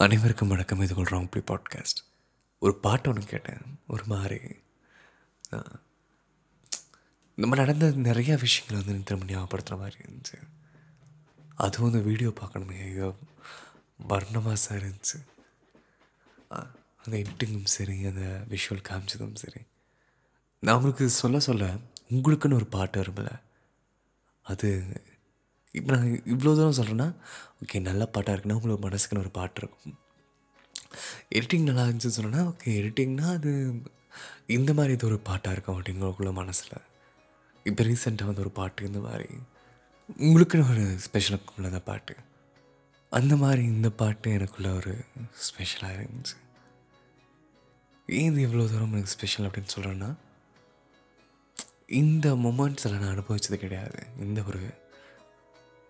அனைவருக்கும் வணக்கம். இது கொள்கிறோம் இப்படி பாட்காஸ்ட் ஒரு பாட்டு ஒன்று கேட்டேன். ஒரு மாதிரி. நம்ம நடந்த நிறையா விஷயங்கள் வந்து திரும்ப ஞாபகப்படுத்துகிற மாதிரி இருந்துச்சு. அதுவும் அந்த வீடியோ பார்க்கணுமே. ஐயோ வர்ணமாக சார் இருந்துச்சு. அந்த எடிட்டிங்கும் சரி அந்த விஷுவல் காமிச்சதும் சரி. நான் உங்களுக்கு சொல்ல சொல்ல உங்களுக்குன்னு ஒரு பாட்டு வரும்ல. அது இப்போ நான் இவ்வளோ தூரம் சொல்கிறேன்னா ஓகே நல்ல பாட்டாக இருக்குன்னா உங்களுக்கு மனசுக்குன்னு ஒரு பாட்டு இருக்கும். எடிட்டிங் நல்லா இருந்துச்சுன்னு சொன்னேன்னா ஓகே எடிட்டிங்னா அது இந்த மாதிரி இது ஒரு பாட்டாக இருக்கும் அப்படிங்கிறக்குள்ள மனசில். இப்போ ரீசெண்டாக வந்து ஒரு பாட்டு இந்த மாதிரி. உங்களுக்குன்னு ஒரு ஸ்பெஷலாக உள்ளத பாட்டு. அந்த மாதிரி இந்த பாட்டு எனக்குள்ள ஒரு ஸ்பெஷலாக இருந்துச்சு. ஏன் இது இவ்வளோ தூரம் எனக்கு ஸ்பெஷல் அப்படின்னு சொல்கிறேன்னா இந்த மொமெண்ட்ஸில் நான் அனுபவித்தது கிடையாது. இந்த ஒரு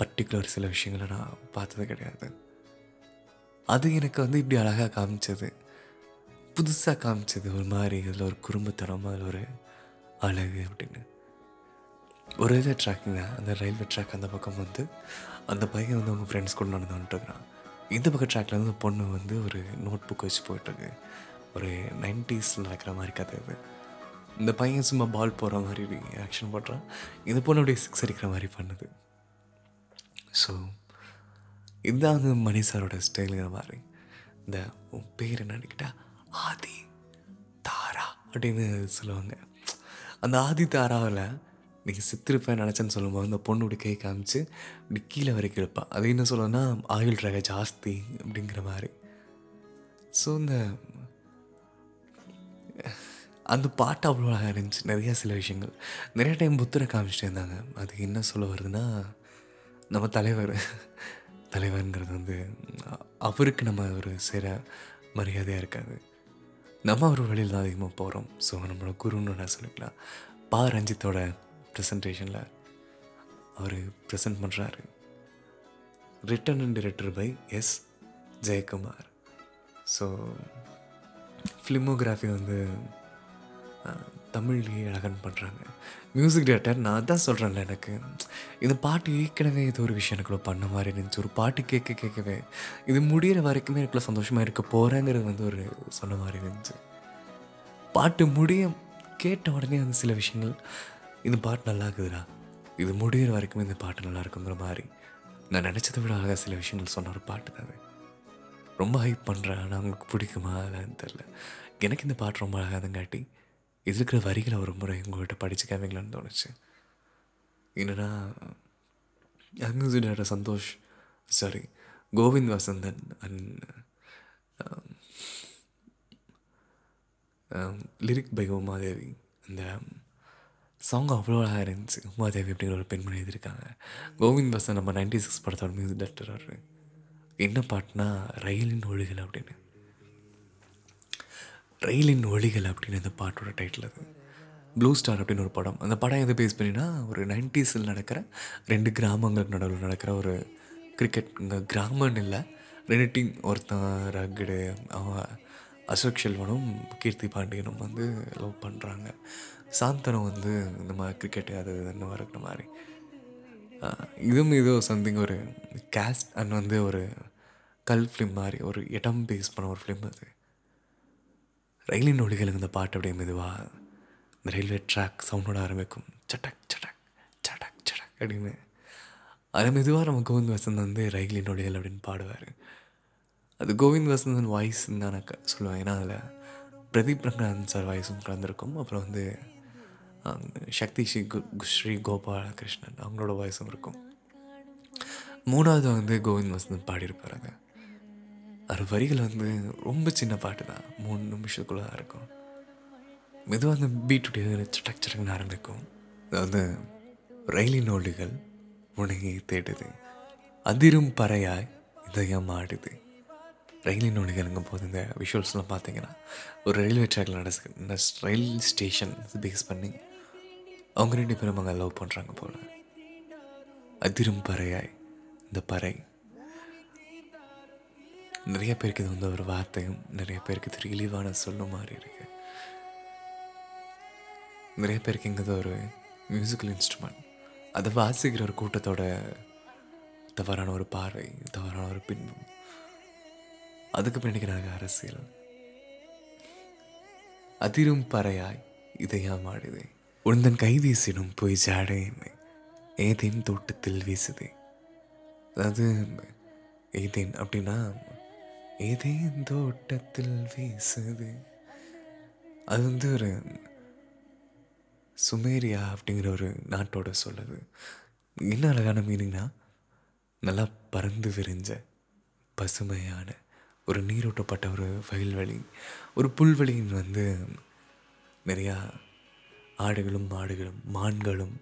பர்டிகுலர் சில விஷயங்களை நான் பார்த்தது கிடையாது. அது எனக்கு வந்து இப்படி அழகாக காமிச்சது. புதுசாக காமிச்சது ஒரு மாதிரி அதில் ஒரு குறும்புத்தனம் அதில் ஒரு அழகு அப்படின்னு. ஒரு இது ட்ராக்குங்க அந்த ரயில்வே ட்ராக் அந்த பக்கம் வந்து அந்த பையன் வந்து அவங்க ஃப்ரெண்ட்ஸ் கூட நடந்து வந்துட்டுருக்கான். இந்த பக்கம் ட்ராக்ல வந்து அந்த பொண்ணு வந்து ஒரு நோட் புக் வச்சு போயிட்டுருக்கு. ஒரு நைன்டிஸில் நடக்கிற மாதிரி கதை இது இந்த பையன் சும்மா பால் போகிற மாதிரி ஆக்ஷன் போடுறான். இந்த பொண்ணு அப்படியே சிக்ஸ் அடிக்கிற மாதிரி பண்ணுது. ஸோ இதுதான் வந்து மணி சாரோட ஸ்டைலுங்கிற மாதிரி. இந்த உன் பேர் என்னன்னுக்கிட்டா ஆதி தாரா அப்படின்னு சொல்லுவாங்க. அந்த ஆதி தாராவில் நீங்கள் சித்திருப்பேன் நினச்சேன்னு சொல்லும்போது அந்த பொண்ணு கை காமிச்சு இப்படி கீழே வரைக்கும் இருப்பாள் அது என்ன சொல்லுன்னா ஆயுள் ரக ஜாஸ்தி அப்படிங்கிற மாதிரி. ஸோ இந்த அந்த பாட்டு அவ்வளோ அழகாக இருந்துச்சு. நிறையா சில விஷயங்கள். நிறைய டைம் புத்தரை காமிச்சிட்டே இருந்தாங்க. அது என்ன சொல்ல வருதுன்னா நம்ம தலைவர் தலைவருங்கிறது வந்து அவருக்கு நம்ம ஒரு சிற மரியாதையாக இருக்காது. நம்ம அவர் வழியில் தான் அதிகமாக போகிறோம் ஸோ நம்மளோட குருன்னு நான் சொல்லிக்கலாம். பா. ரஞ்சித்தோட ப்ரெசன்டேஷனில் அவர் ப்ரெசன்ட் பண்ணுறாரு written and director by S Jayakumar. So filmography வந்து தமிழ்லேயே அழகன் பண்ணுறாங்க மியூசிக் டேரக்டர் நான் தான் சொல்கிறேன்ல எனக்கு. இந்த பாட்டு ஏற்கனவே ஏதோ ஒரு விஷயம் எனக்குள்ள பண்ண மாதிரி இருந்துச்சு. ஒரு பாட்டு கேட்க கேட்கவே. இது முடிகிற வரைக்குமே எனக்குள்ள சந்தோஷமாக இருக்க போகிறேங்கிறது வந்து ஒரு சொன்ன மாதிரி இருந்துச்சு. பாட்டு முடிய கேட்ட உடனே வந்து சில விஷயங்கள் இந்த பாட்டு நல்லா இருக்குதுடா. இது முடிகிற வரைக்குமே இந்த பாட்டு நல்லா இருக்குங்கிற மாதிரி. நான் நினச்சதை விட அழகாக சில விஷயங்கள் சொன்ன ஒரு பாட்டு தான் ரொம்ப ஹைப் பண்ணுறேன் ஆனால் அவங்களுக்கு பிடிக்குமா? அதான் தெரில எனக்கு இந்த பாட்டு ரொம்ப அழகாதங்காட்டி இது இருக்கிற வரிகளை ஒரு முறை உங்கள்கிட்ட படிச்சு காமிக்கலான்னு தோணுச்சு என்னன்னா music director Santhosh sorry Govind Vasanthan and lyric by Umadevi. இந்த சாங் um, அவ்வளோ அழகாக இருந்துச்சு. உமாதேவி அப்படிங்கிற ஒரு பெண்மணி எழுதியிருக்காங்க. கோவிந்த் வசன் நம்ம நைன்டி சிக்ஸ் படத்தோட மியூசிக் டைரக்டர் என்ன பாட்டுனா ரயிலின் ஒழுகல் அப்படின்னு. ரயிலின் ஒளிகள் அப்படின்னு அந்த பாட்டோட டைட்டில் அது. ப்ளூ ஸ்டார் அப்படின்னு ஒரு படம். அந்த படம் எதை பேஸ் பண்ணினா ஒரு நைன்டிஸில் நடக்கிற ரெண்டு கிராமங்களுக்கு நடுவில் நடக்கிற ஒரு கிரிக்கெட் இங்கே கிராமம்னு இல்லை ரெண்டு டீம் ஒருத்தன் ரகடு அவன் அசோக் செல்வனும் கீர்த்தி பாண்டியனும் வந்து லவ் பண்ணுறாங்க சாந்தனம் வந்து இந்த மாதிரி கிரிக்கெட் அது இதுன்னு இருக்கிற மாதிரி. இதுவும் ஏதோ சம்திங் ஒரு கேஸ்ட் அண்ட் வந்து ஒரு கல் ஃபிலிம் மாதிரி ஒரு இடம் பேஸ் பண்ண ஒரு ஃபிலிம் அது. ரயிலின் ஒளிகள் இந்த பாட்டு அப்படியே மெதுவாக இந்த ரயில்வே ட்ராக் சவுண்டோட ஆரம்பிக்கும். சட்டக் சட்டக் சட்டக் சட்டக் அப்படின்னு. அது மெதுவாக நம்ம கோவிந்த் வசந்தன் வந்து ரயிலின் ஒளிகள் அப்படின்னு பாடுவார். அது கோவிந்த் வசந்தன் வாய்ஸ்ன்னு தான் நான் க- சொல்லுவேன். ஏன்னா அதில் பிரதீப் ரங்கநாதன் சார் வாய்ஸும் கலந்துருக்கும். அப்புறம் வந்து சக்தி ஸ்ரீ கு ஸ்ரீ கோபாலகிருஷ்ணன் அவங்களோட வாய்ஸும் இருக்கும். மூணாவது வந்து கோவிந்த் வசந்தன் பாடியிருப்பார் அதை. அது வரிகள் வந்து ரொம்ப சின்ன பாட்டு தான். மூணு நிமிஷத்துக்குள்ளே இருக்கும். மெதுவாக அந்த பீட்டுடைய சட்டக் சட்டக்னு ஆரம்பிக்கும். அதாவது ரயிலின் ஒளிகள் உனகை தேடுது. அதிரும் பறையாய் இதயம் ஆடுது. ரயிலின் ஒளிகளுங்கும் போது இந்த விஷுவல்ஸ்லாம் பார்த்தீங்கன்னா ஒரு ரயில்வே ட்ராக்ல நடந்து ரயில் ஸ்டேஷன் பேஸ் பண்ணி அவங்க ரெண்டு பேரும் அங்கே லவ் பண்ணுறாங்க போல. அதிரும் பறையாய் இந்த பறை நிறைய பேருக்கு இது வந்து ஒரு வார்த்தையும் நிறைய பேருக்கு இது ரிலீவான சொல்லும் மாதிரி இருக்கு. நிறைய பேருக்கு இங்கே ஒரு மியூசிக்கல் இன்ஸ்ட்ருமெண்ட் அதை வாசிக்கிற ஒரு கூட்டத்தோட தவறான ஒரு பார்வை தவறான ஒரு பின்பம் அதுக்கு பின்னாடி அரசியல். அதிரும் பறையாய் இதயமாடுதே உந்தன் கை வீசிடும் போய் ஜாடே என்னை. ஏதேன் தோட்டத்தில் வீசுதே. அதாவது ஏதேன் அப்படின்னா ஏதேன் தோட்டத்தில் வீசுது. அது வந்து ஒரு சுமேரியா அப்படிங்கிற ஒரு நாட்டோட சொல்லுது. என்ன அழகான மீனிங்னா நல்லா பறந்து விரிஞ்ச பசுமையான ஒரு நீரோட்டப்பட்ட ஒரு வயல்வெளி. ஒரு புல்வெளியின் வந்து நிறையா ஆடுகளும் மாடுகளும் மான்களும்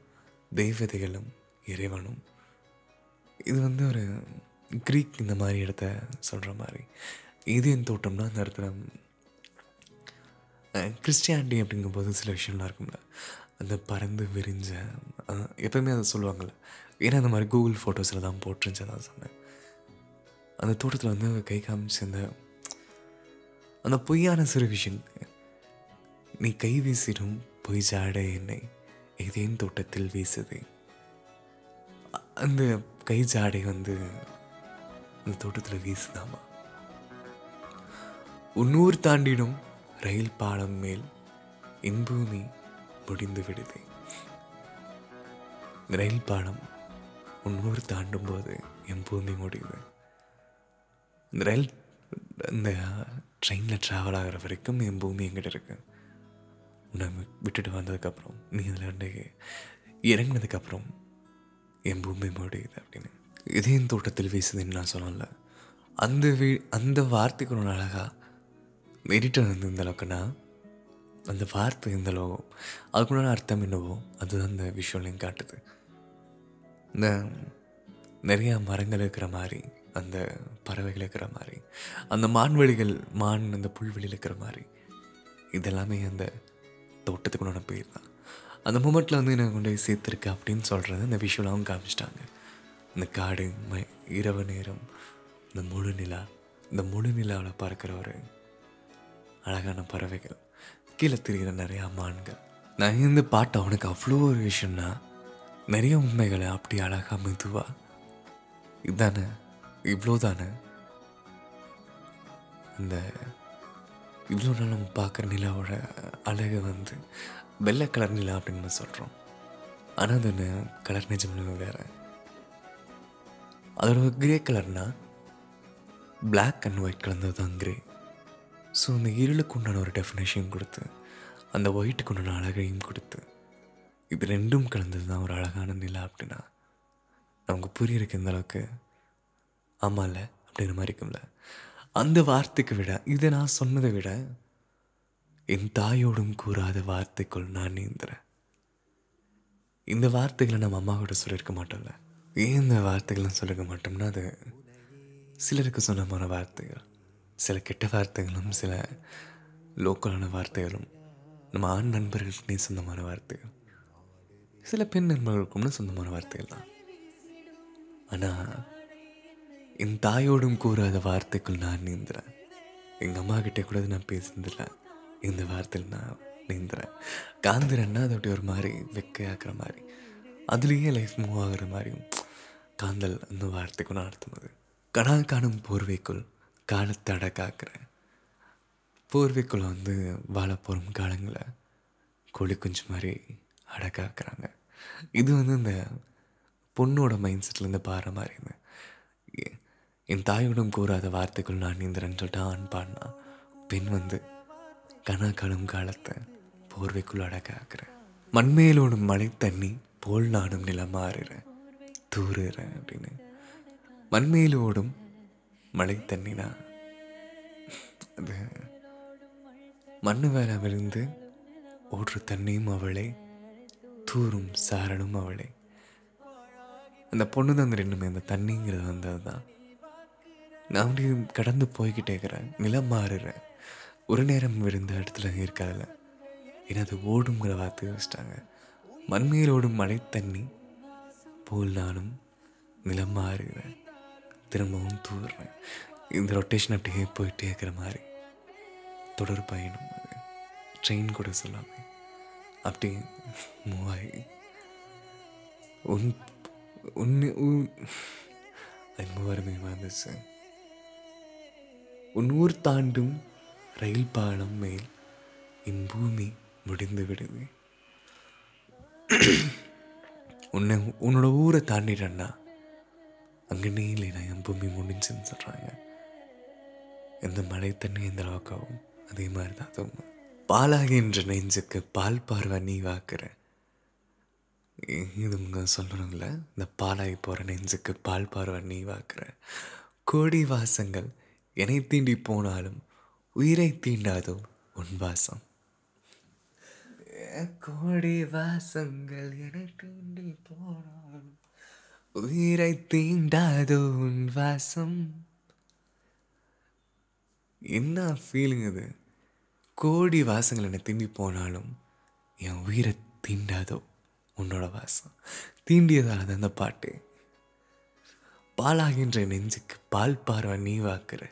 தெய்வதைகளும் இறைவனும். இது வந்து ஒரு க்ரீக் இந்த மாதிரி இடத்த சொல்கிற மாதிரி. ஏதேன் தோட்டம்னா அந்த இடத்துல கிறிஸ்டியானிட்டி அப்படிங்கும்போது சில விஷயம்லாம் இருக்கும்ல. அந்த பறந்து விரிஞ்ச எப்போயுமே எப்பவுமே அதை சொல்லுவாங்கள்ல ஏன்னா அந்த மாதிரி கூகுள் ஃபோட்டோஸில் தான் போட்டுருந்துச்சு அதான் சொன்னேன். அந்த தோட்டத்தில் வந்து கை காமிச்சு அந்த அந்த பொய்யான சிறு விஷயம் நீ கை வீசிடும் பொய் ஜாட என்னை ஏதேன் தோட்டத்தில் வீசுதே அந்த கை ஜாடை வந்து அந்த தோட்டத்தில் வீசுதாமா? உன்னூர் தாண்டிடும் ரயில் பாலம் மேல் இன்பூமி முடிந்து விடுது. ரயில் பாலம் உன்னூர் தாண்டும் போது என் பூமி முடியுது. இந்த ரயில் இந்த ட்ரெயினில் ட்ராவல் ஆகிற வரைக்கும் என் பூமி எங்கிட்ட இருக்கு. உன்னை விட்டுட்டு வந்ததுக்கப்புறம் நீ அதில் இறங்கினதுக்கப்புறம் என் பூமி முடியுது அப்படின்னு. இதயம் தோட்டத்தில் வீசுதுன்னு நான் சொன்னல அந்த வீ அந்த வார்த்தைக்கு ஒன்று அழகாக மெரிட்டன் வந்து இந்த அளவுக்குன்னா அந்த வார்த்தை இந்த அளவோ அதுக்குள்ள அர்த்தம் என்னவோ அதுதான் அந்த விஷுவலையும் காட்டுது. இந்த நிறையா மரங்கள் இருக்கிற மாதிரி அந்த பறவைகள் இருக்கிற மாதிரி அந்த மான்வெளிகள் மான் அந்த புல்வெளியில் இருக்கிற மாதிரி இதெல்லாமே அந்த தோட்டத்துக்குள்ளான பேர் தான் அந்த மூமெண்ட்டில் வந்து என்னை கொண்டு போய் சேர்த்துருக்கு அப்படின்னு சொல்கிறது அந்த விஷுவலாகவும் காமிச்சிட்டாங்க. இந்த காடு ம இரவு நேரம் இந்த முழு நிலா இந்த முழு நிலாவில் பார்க்குற ஒரு அழகான பறவைகள். கீழே திரிகிற நிறையா மான்கள். நான் இந்த பாட்டு அவனுக்கு அவ்வளோ ஒரு விஷயம்னா நிறைய உண்மைகளை அப்படி அழகாக மெதுவா இதானே இவ்வளோ தானே அந்த இவ்வளோ நாள் நம்ம பார்க்குற நிலாவோட அழகு வந்து வெள்ளை கலர் நிலா அப்படின்னு நம்ம சொல்கிறோம் ஆனால் அது கலர் நிஜம்னு வேறு. அதோட கிரே கலர்னால் பிளாக் அண்ட் ஒயிட் கலந்தது தான் கிரே ஸோ அந்த இருளுக்கு உண்டான ஒரு டெஃபினேஷன் கொடுத்து அந்த ஒயிட்டுக்கு உண்டான அழகையும் கொடுத்து இது ரெண்டும் கலந்தது தான் ஒரு அழகான நிலா அப்படின்னா நமக்கு புரியிருக்கு இந்த அளவுக்கு ஆமாம்ல அப்படிங்கிற மாதிரி இருக்கும்ல. அந்த வார்த்தைக்கு விட இதை நான் சொன்னதை விட என் தாயோடும் கூறாத வார்த்தைக்குள் நான் நீந்துறேன். இந்த வார்த்தைகளை நம்ம அம்மா கூட சொல்லியிருக்க மாட்டோம்ல. ஏன் இந்த வார்த்தைகள்லாம் சொல்லிக்க மாட்டோம்னா அது சிலருக்கு சொந்தமான வார்த்தைகள். சில கெட்ட வார்த்தைகளும் சில லோக்கலான வார்த்தைகளும் நம்ம ஆண் நண்பர்களுக்குனே சொந்தமான வார்த்தைகள். சில பெண் நண்பர்களுக்கும்னு சொந்தமான வார்த்தைகள் தான். ஆனால் என் தாயோடும் கூறாத வார்த்தைக்குள் நான் நீந்துறேன். எங்கள் அம்மா கிட்டே கூட நான் பேசுனதில்ல. இந்த வார்த்தையில் நான் நீந்துறேன். காந்திரன்னா அது அப்படி ஒரு மாதிரி வெக்கையாக்குற மாதிரி. அதுலேயே லைஃப் மூவ் ஆகுற மாதிரியும் காந்தல் அந்த வார்த்தைக்கு நான் அர்த்தம் அது காணும் போர்வைக்குள் காலத்தை அடக்காக்குறேன். போர்வைக்குள்ள வந்து வாழ போகும் காலங்களை கோழி குஞ்சு மாதிரி அடக்காக்குறாங்க. இது வந்து இந்த பொண்ணோட மைண்ட் செட்லேருந்து பாடுற மாதிரி இருந்தேன் என் தாயோடும் கூறாத வார்த்தைக்குள் நான் நீந்திரன்னு சொல்லிட்டு ஆண் பாடினா பெண் வந்து கனா காலத்தை போர்வைக்குள் அடக்காக்குறேன். மண்மையிலோடும் மழை தண்ணி போல் நானும் நிலமாறுறேன். தூறுறேன் அப்படின்னு. மண்மையில் ஓடும் மழை தண்ணினா அது மண்ணு வேலை விழுந்து ஓடுற தண்ணியும் அவளே தூரும் சாரனும் அவளே. அந்த பொண்ணு தான் அந்த ரெண்டுமே அந்த தண்ணிங்கிறது வந்தது தான். நான் அப்படியே கடந்து போய்கிட்டே இருக்கிறேன் நிலம் மாறுறேன். ஒரு நேரம் விழுந்த இடத்துல இருக்காதுல. ஏன்னா அது ஓடுங்கிற வார்த்தையை வச்சிட்டாங்க. மண்மையில் ஓடும் மழை தண்ணி போல் நானும் நிலம் மாறுகிறேன் திரும்பவும் தூடுறேன் இந்த ரொட்டேஷன் அப்படியே போயிட்டே இருக்கிற மாதிரி தொடர் பயணம் அது. ட்ரெயின் கூட சொல்லாமல் அப்படி மூவ் ஆகி. உன் உன் உன் அது மூவாருமே வந்துச்சு உன் ஊர் தாண்டும் ரயில் பாலம் மேல் என் பூமி முடிந்து விடுது. உன்னை உன்னோட ஊரை தாண்டிட்டேன்னா அங்கே நீ இல்லைனா என் பூமி முடிஞ்சுன்னு சொல்கிறாங்க எந்த மழை தண்ணி எந்த அளவுக்காகும் அதே மாதிரி தான். அதுவும் பாலாகின்ற நெஞ்சுக்கு பால் பார்வை நீ வாக்குற. இது சொல்லணுங்கள இந்த பாலாகி போகிற நெஞ்சுக்கு பால் பார்வை நீ வாக்குற. கோடி வாசங்கள் என்னை தீண்டி போனாலும் உயிரை தீண்டாதோ உன் வாசம். கோடி வாசங்கள் என தூண்டி போனாலும் உயிரை தீண்டாதோ உன் வாசம். என்ன ஃபீலிங் அது? கோடி வாசங்கள் என்னை தீண்டி போனாலும் என் உயிரை தீண்டாதோ உன்னோட வாசம். தீண்டியதால் தான் அந்த பாட்டு. பாலாகின்ற நெஞ்சுக்கு பால் பார்வை நீ வாக்குற.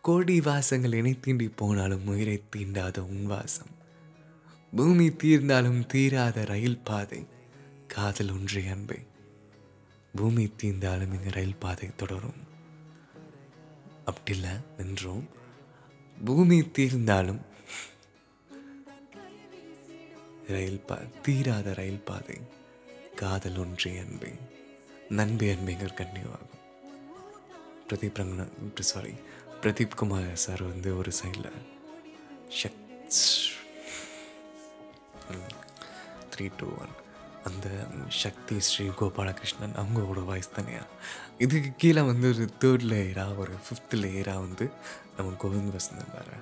கோடி வாசங்கள் என்னை தீண்டி போனாலும் உயிரை தீண்டாத உன் வாசம். பூமி தீர்ந்தாலும் தீராத ரயில் பாதை காதல் ஒன்றே அன்பு. பூமி தீர்ந்தாலும் இங்கே ரயில் பாதை தொடரும். அப்படி இல்லை நின்றோம். பூமி தீர்ந்தாலும் ரயில் பா தீராத ரயில் பாதை காதல் ஒன்றே அன்பு. நண்பு அன்பைகள் கண்டிவாகும் பிரதீப் ரங்கனா சாரி பிரதீப் குமார் சார் வந்து ஒரு சைடில் ஷக் த்ரீ டூ ஒன் அந்த சக்தி ஸ்ரீ கோபாலகிருஷ்ணன் அவங்களோட வாய்ஸ் தனியாக இதுக்கு கீழே வந்து ஒரு தேர்ட் லேயராக ஒரு ஃபிஃப்த் லேயராக வந்து நம்ம கோவிந்த் வசந்தன் வேறு.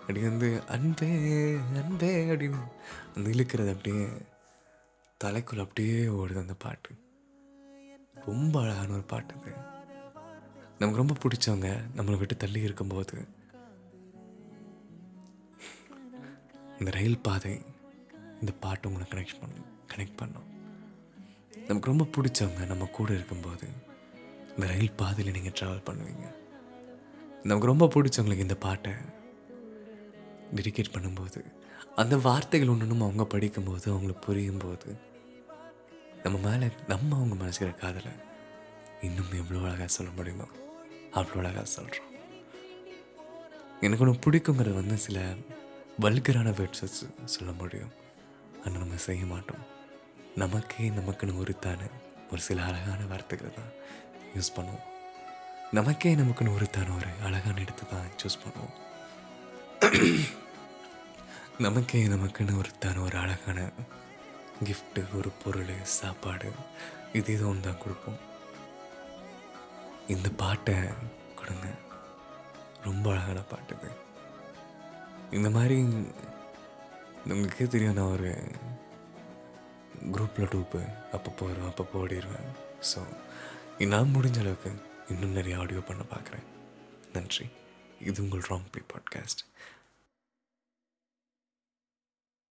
அப்படி வந்து அன்பே அன்பே அப்படின்னு அந்த இழுக்கிறது அப்படியே தலைக்குள்ள அப்படியே ஓடுது அந்த பாட்டு. ரொம்ப அழகான ஒரு பாட்டு அது நமக்கு ரொம்ப பிடிச்சவங்க நம்மளை விட்டு தள்ளி இருக்கும்போது இந்த ரயில் பாதை இந்த பாட்டு உங்களை கனெக்ட் பண்ணும் கனெக்ட் பண்ணோம். நமக்கு ரொம்ப பிடிச்சவங்க நம்ம கூட இருக்கும்போது இந்த ரயில் பாதையில் நீங்கள் ட்ராவல் பண்ணுவீங்க. நமக்கு ரொம்ப பிடிச்சவங்களுக்கு இந்த பாட்டை டெடிகேட் பண்ணும்போது அந்த வார்த்தைகள் ஒன்றும் அவங்க படிக்கும்போது அவங்களுக்கு புரியும் போது நம்ம மேலே நம்ம அவங்க மனசுக்கிற காதலை இன்னும் எவ்வளோ அழகாக சொல்ல முடியுமோ அவ்வளோ அழகாக சொல்கிறோம் எனக்கு ஒன்று பிடிக்குங்கிறது வந்து சில வல்கரான வேர்ட்ஸ் சொல்ல முடியும். ஆனால் நம்ம செய்ய மாட்டோம். நமக்கே நமக்குன்னு ஒருத்தான ஒரு சில அழகான வார்த்தைகளை தான் யூஸ் பண்ணுவோம். நமக்கே நமக்குன்னு ஒருத்தான ஒரு அழகான இடத்தை தான் சூஸ் பண்ணுவோம். நமக்கே நமக்குன்னு ஒருத்தான ஒரு அழகான கிஃப்ட்டு ஒரு பொருள் சாப்பாடு இது இது ஒன்று தான் கொடுப்போம். இந்த பாட்டை கொடுங்க. ரொம்ப அழகான பாட்டு இது. இந்த மாதிரி உங்களுக்கே தெரியும் நான் ஒரு குரூப்பில் டூப்பு அப்பப்போ வருவேன் அப்பப்போ ஓடிடுவேன் ஸோ நான் முடிஞ்ச அளவுக்கு இன்னும் நிறைய ஆடியோ பண்ண பார்க்குறேன். நன்றி. இது உங்கள் ராம்பி பாட்காஸ்ட்